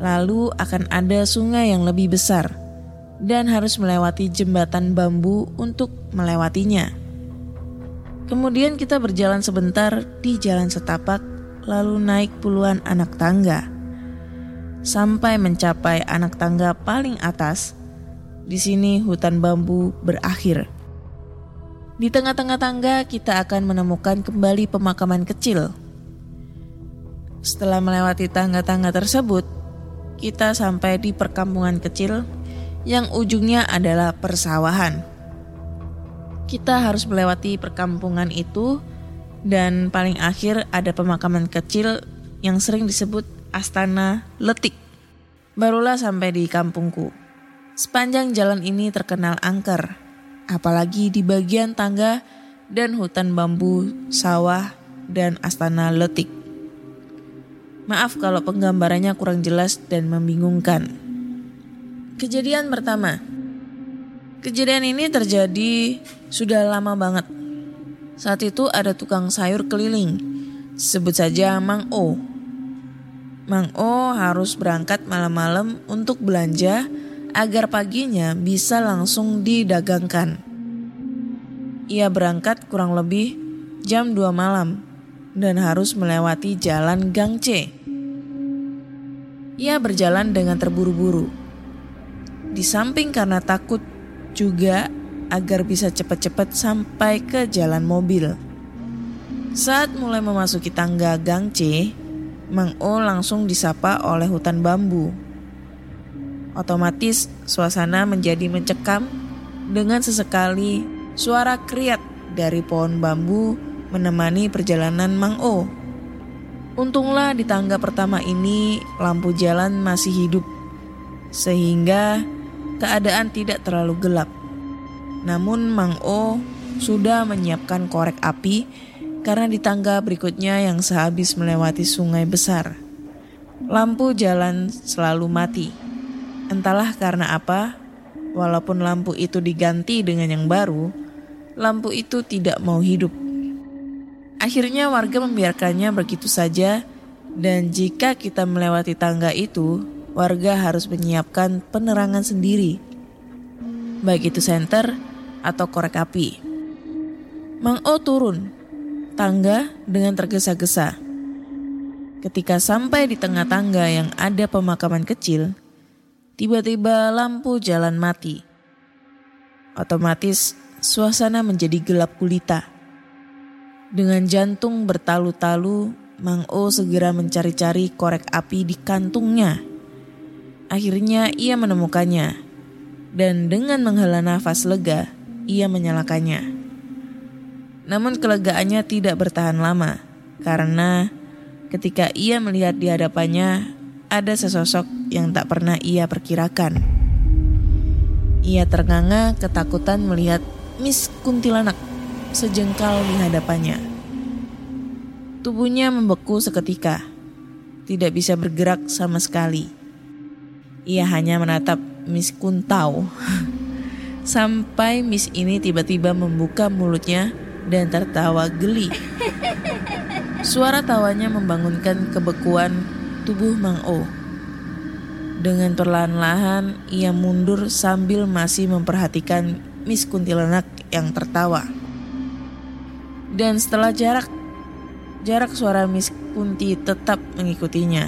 A: Lalu akan ada sungai yang lebih besar dan harus melewati jembatan bambu untuk melewatinya. Kemudian kita berjalan sebentar di jalan setapak, lalu naik puluhan anak tangga. Sampai mencapai anak tangga paling atas, di sini hutan bambu berakhir. Di tengah-tengah tangga kita akan menemukan kembali pemakaman kecil. Setelah melewati tangga-tangga tersebut, kita sampai di perkampungan kecil yang ujungnya adalah persawahan. Kita harus melewati perkampungan itu dan paling akhir ada pemakaman kecil yang sering disebut Astana Letik. Barulah sampai di kampungku. Sepanjang jalan ini terkenal angker, apalagi di bagian tangga dan hutan bambu, sawah, dan Astana Letik. Maaf kalau penggambarannya kurang jelas dan membingungkan. Kejadian pertama. Kejadian ini terjadi sudah lama banget. Saat itu ada tukang sayur keliling. Sebut saja Mang O. Mang O harus berangkat malam-malam untuk belanja agar paginya bisa langsung didagangkan. Ia berangkat kurang lebih jam 2 malam dan harus melewati jalan Gang C. Ia berjalan dengan terburu-buru. Di samping karena takut juga agar bisa cepat-cepat sampai ke jalan mobil. Saat mulai memasuki tangga Gang C, Mang O langsung disapa oleh hutan bambu. Otomatis suasana menjadi mencekam dengan sesekali suara kriat dari pohon bambu menemani perjalanan Mang O. Untunglah di tangga pertama ini lampu jalan masih hidup, sehingga keadaan tidak terlalu gelap. Namun Mang O sudah menyiapkan korek api karena di tangga berikutnya yang sehabis melewati sungai besar. Lampu jalan selalu mati. Entahlah karena apa, walaupun lampu itu diganti dengan yang baru, lampu itu tidak mau hidup. Akhirnya warga membiarkannya begitu saja dan jika kita melewati tangga itu, warga harus menyiapkan penerangan sendiri. Baik itu senter atau korek api. Mang O turun tangga dengan tergesa-gesa. Ketika sampai di tengah tangga yang ada pemakaman kecil, tiba-tiba lampu jalan mati. Otomatis suasana menjadi gelap gulita. Dengan jantung bertalu-talu, Mang O segera mencari-cari korek api di kantungnya. Akhirnya ia menemukannya, dan dengan menghela nafas lega, ia menyalakannya. Namun kelegaannya tidak bertahan lama, karena ketika ia melihat di hadapannya ada sesosok yang tak pernah ia perkirakan. Ia ternganga ketakutan melihat Miss Kuntilanak sejengkal di hadapannya. Tubuhnya membeku seketika, tidak bisa bergerak sama sekali. Ia hanya menatap Miss Kuntau. Sampai Miss ini tiba-tiba membuka mulutnya dan tertawa geli. Suara tawanya membangunkan kebekuan tubuh Mang O. Dengan perlahan-lahan ia mundur sambil masih memperhatikan Miss Kuntilanak yang tertawa. Dan setelah jarak jarak suara Miss Kunti tetap mengikutinya.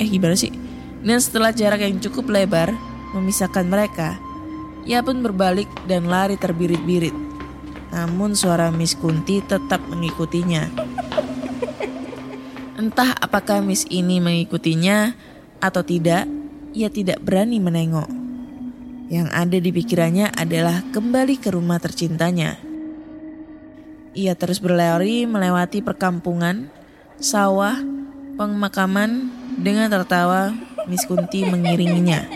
A: Eh gimana sih? Dan setelah jarak yang cukup lebar memisahkan mereka, ia pun berbalik dan lari terbirit-birit. Namun suara Miss Kunti tetap mengikutinya. Entah apakah Miss ini mengikutinya atau tidak, ia tidak berani menengok. Yang ada di pikirannya adalah kembali ke rumah tercintanya. Ia terus berlari melewati perkampungan, sawah, pemakaman dengan tertawa Miss Kunti mengiringinya.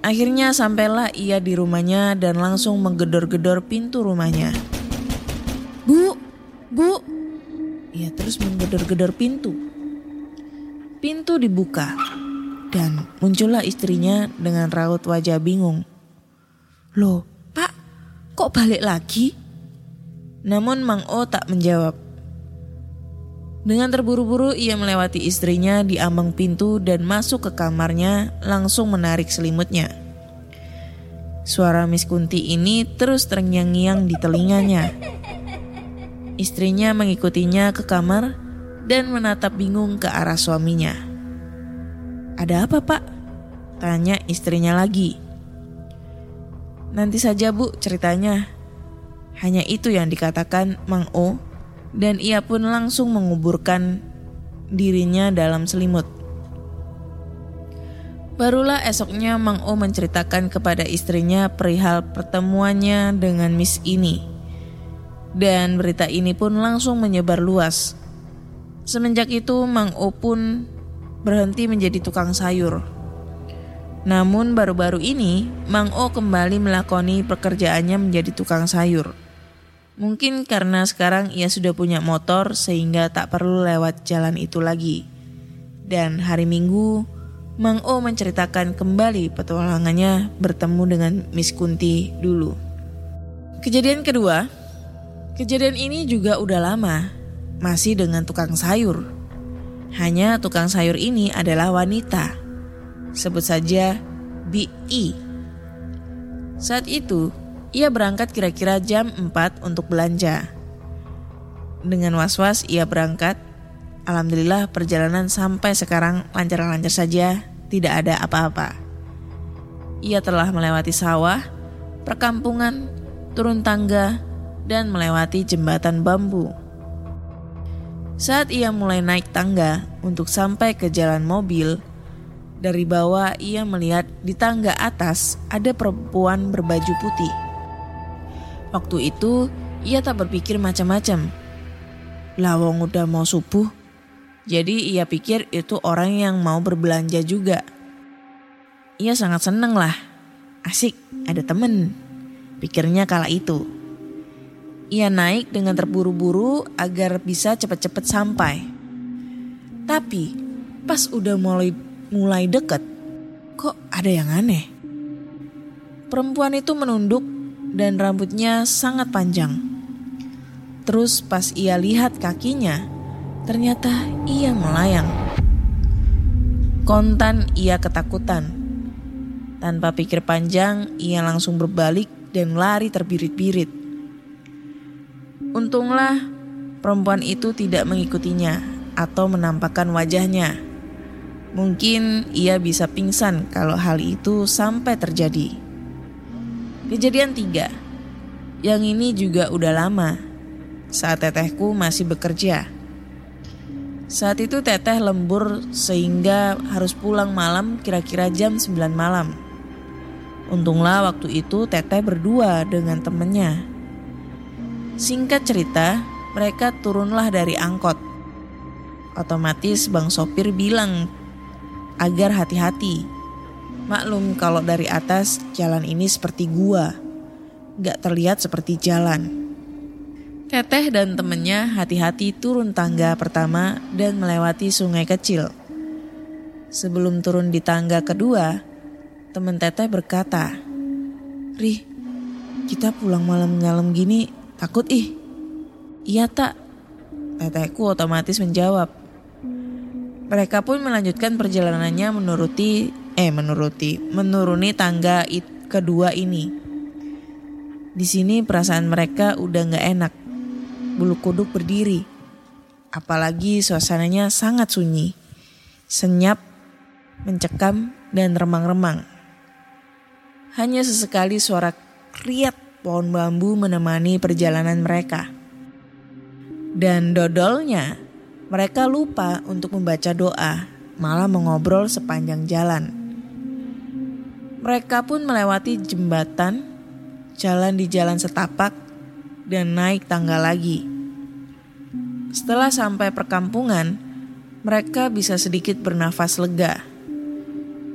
A: Akhirnya sampailah ia di rumahnya dan langsung menggedor-gedor pintu rumahnya. Bu, bu, ia terus menggedor-gedor pintu. Pintu dibuka dan muncullah istrinya dengan raut wajah bingung. Loh, pak, kok balik lagi? Namun Mang O tak menjawab. Dengan terburu-buru ia melewati istrinya di ambang pintu dan masuk ke kamarnya langsung menarik selimutnya. Suara Miss Kunti ini terus terngiang-ngiang di telinganya. Istrinya mengikutinya ke kamar dan menatap bingung ke arah suaminya. Ada apa pak? Tanya istrinya lagi. Nanti saja bu ceritanya, hanya itu yang dikatakan Mang O dan ia pun langsung menguburkan dirinya dalam selimut. Barulah esoknya Mang O menceritakan kepada istrinya perihal pertemuannya dengan Miss ini. Dan berita ini pun langsung menyebar luas. Semenjak itu Mang O pun berhenti menjadi tukang sayur. Namun baru-baru ini Mang O kembali melakoni pekerjaannya menjadi tukang sayur. Mungkin karena sekarang ia sudah punya motor sehingga tak perlu lewat jalan itu lagi. Dan hari Minggu, Mang O menceritakan kembali petualangannya bertemu dengan Miss Kunti dulu. Kejadian kedua, kejadian ini juga udah lama, masih dengan tukang sayur. Hanya tukang sayur ini adalah wanita. Sebut saja BI. Saat itu, ia berangkat kira-kira jam 4 untuk belanja. Dengan was-was ia berangkat. Alhamdulillah perjalanan sampai sekarang lancar-lancar saja, tidak ada apa-apa. Ia telah melewati sawah, perkampungan, turun tangga, dan melewati jembatan bambu. Saat ia mulai naik tangga untuk sampai ke jalan mobil, dari bawah ia melihat di tangga atas ada perempuan berbaju putih. Waktu itu ia tak berpikir macam-macam. Lawang udah mau subuh, jadi ia pikir itu orang yang mau berbelanja juga. Ia sangat seneng lah, asik ada temen. Pikirnya kala itu. Ia naik dengan terburu-buru agar bisa cepat-cepat sampai. Tapi pas udah mulai mulai deket, kok ada yang aneh. Perempuan itu menunduk dan rambutnya sangat panjang. Terus pas ia lihat kakinya, ternyata ia melayang. Kontan ia ketakutan. Tanpa pikir panjang, ia langsung berbalik dan lari terbirit-birit. Untunglah perempuan itu tidak mengikutinya atau menampakkan wajahnya. Mungkin ia bisa pingsan kalau hal itu sampai terjadi. Kejadian tiga, yang ini juga udah lama, saat tetehku masih bekerja. Saat itu teteh lembur sehingga harus pulang malam kira-kira jam 9 malam. Untunglah waktu itu teteh berdua dengan temennya. Singkat cerita, mereka turunlah dari angkot. Otomatis bang sopir bilang agar hati-hati. Maklum kalau dari atas jalan ini seperti gua. Gak terlihat seperti jalan. Teteh dan temennya hati-hati turun tangga pertama dan melewati sungai kecil. Sebelum turun di tangga kedua, temen teteh berkata, Rih, kita pulang malam-malam gini takut ih. Iya tak? Tetehku otomatis menjawab. Mereka pun melanjutkan perjalanannya menuruti, eh menuruti, menuruni tangga it, kedua ini. Di sini perasaan mereka udah gak enak bulu kuduk berdiri. Apalagi suasananya sangat sunyi, senyap, mencekam, dan remang-remang. Hanya sesekali suara kriat pohon bambu menemani perjalanan mereka. Dan dodolnya, mereka lupa untuk membaca doa, malah mengobrol sepanjang jalan. Mereka pun melewati jembatan, jalan di jalan setapak, dan naik tangga lagi. Setelah sampai perkampungan, mereka bisa sedikit bernafas lega.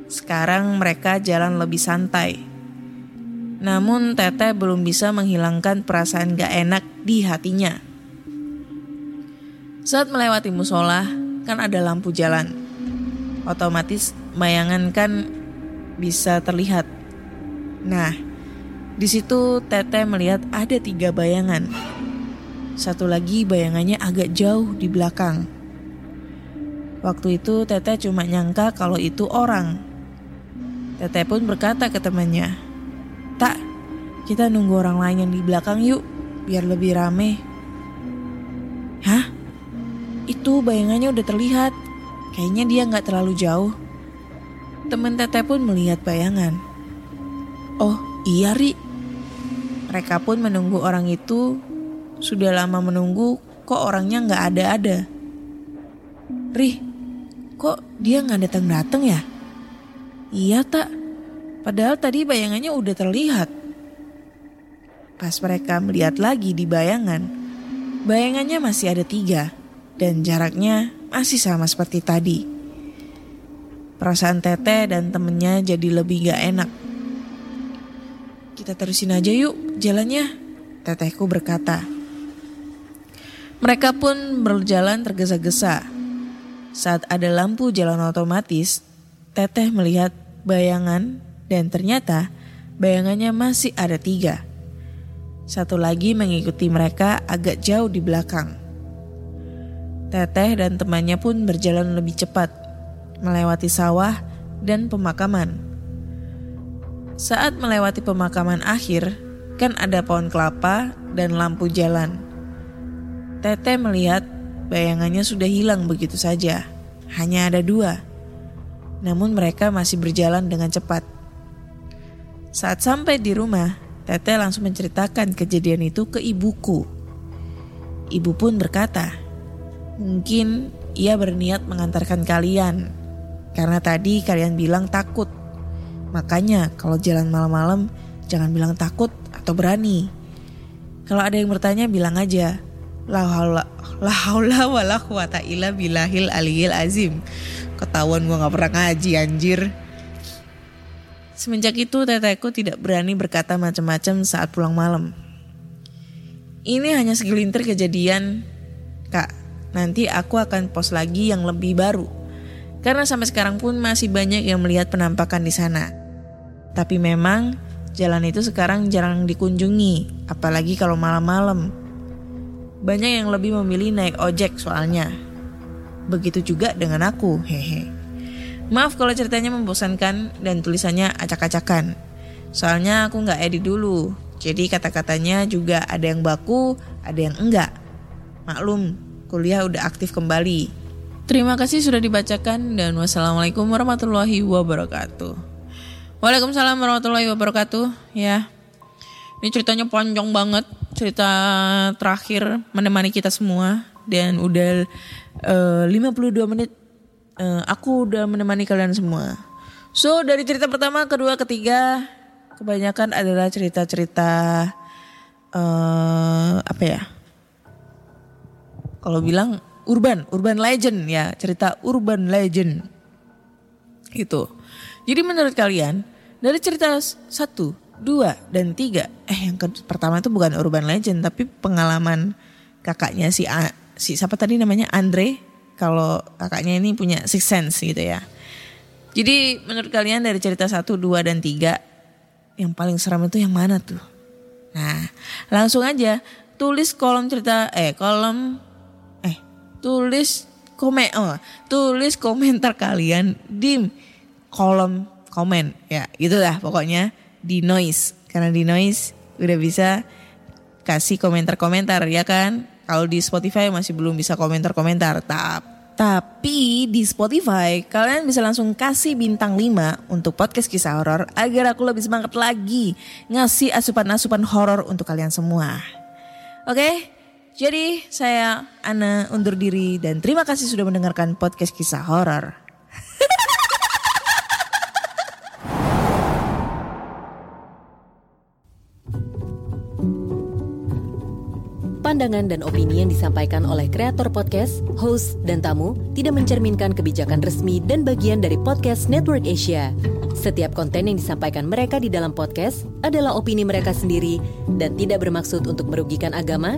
A: Sekarang mereka jalan lebih santai. Namun Teteh belum bisa menghilangkan perasaan gak enak di hatinya. Saat melewati musola, kan ada lampu jalan. Otomatis bayangan kan bisa terlihat. Nah, di situ Teteh melihat ada tiga bayangan. Satu lagi bayangannya agak jauh di belakang. Waktu itu Teteh cuma nyangka kalau itu orang. Teteh pun berkata ke temannya, Tak, kita nunggu orang lain yang di belakang yuk, biar lebih rame. Hah? Itu bayangannya udah terlihat. Kayaknya dia nggak terlalu jauh. Temen Teteh pun melihat bayangan. Oh iya Ri. Mereka pun menunggu orang itu sudah lama menunggu, kok orangnya nggak ada-ada. Rih, kok dia nggak datang-datang ya? Iya tak, padahal tadi bayangannya udah terlihat. Pas mereka melihat lagi di bayangan, bayangannya masih ada tiga dan jaraknya masih sama seperti tadi. Perasaan Tete dan temennya jadi lebih gak enak. Kita terusin aja yuk jalannya, tetehku berkata. Mereka pun berjalan tergesa-gesa. Saat ada lampu jalan otomatis, Teteh melihat bayangan dan ternyata bayangannya masih ada tiga. Satu lagi mengikuti mereka agak jauh di belakang. Teteh dan temannya pun berjalan lebih cepat, melewati sawah dan pemakaman. Saat melewati pemakaman akhir, kan ada pohon kelapa dan lampu jalan. Teteh melihat bayangannya sudah hilang begitu saja. Hanya ada dua. Namun mereka masih berjalan dengan cepat. Saat sampai di rumah, Teteh langsung menceritakan kejadian itu ke ibuku. Ibu pun berkata, mungkin ia berniat mengantarkan kalian. Karena tadi kalian bilang takut. Makanya kalau jalan malam-malam jangan bilang takut atau berani. Kalau ada yang bertanya bilang aja, La haula la haula quwata illa billahil aliyil azim. Ketahuan gua nggak pernah ngaji anjir. Semenjak itu tetehku tidak berani berkata macam-macam saat pulang malam. Ini hanya segelintir kejadian, Kak. Nanti aku akan post lagi yang lebih baru. Karena sampai sekarang pun masih banyak yang melihat penampakan di sana. Tapi memang jalan itu sekarang jarang dikunjungi, apalagi kalau malam-malam. Banyak yang lebih memilih naik ojek soalnya. Begitu juga dengan aku, hehe. Maaf kalau ceritanya membosankan dan tulisannya acak-acakan. Soalnya aku nggak edit dulu, jadi kata-katanya juga ada yang baku, ada yang enggak. Maklum, kuliah udah aktif kembali. Terima kasih sudah dibacakan dan wassalamualaikum warahmatullahi wabarakatuh. Waalaikumsalam warahmatullahi wabarakatuh. Ya, ini ceritanya panjang banget cerita terakhir menemani kita semua dan udah eh, uh, 52 menit uh, aku udah menemani kalian semua. So dari cerita pertama, kedua, ketiga kebanyakan adalah cerita-cerita uh, apa ya? Kalau bilang urban, urban legend ya, cerita urban legend. Itu. Jadi menurut kalian dari cerita satu dua dan tiga eh yang ke, pertama itu bukan urban legend tapi pengalaman kakaknya si A, si siapa tadi namanya Andre kalau kakaknya ini punya six sense gitu ya jadi menurut kalian dari cerita satu dua dan tiga yang paling seram itu yang mana tuh nah langsung aja tulis kolom cerita eh kolom tulis komen oh tulis komentar kalian di kolom komen. Ya itulah pokoknya di noise. Karena di noise udah bisa kasih komentar-komentar ya kan? Kalau di Spotify masih belum bisa komentar-komentar. Tap tapi di Spotify kalian bisa langsung kasih bintang 5 untuk podcast kisah horor agar aku lebih semangat lagi ngasih asupan-asupan horor untuk kalian semua. Oke, jadi saya Ana undur diri dan terima kasih sudah mendengarkan podcast kisah horor.
B: pandangan dan opini yang disampaikan oleh kreator podcast, host, dan tamu tidak mencerminkan kebijakan resmi dan bagian dari podcast Network Asia. Setiap konten yang disampaikan mereka di dalam podcast adalah opini mereka sendiri dan tidak bermaksud untuk merugikan agama,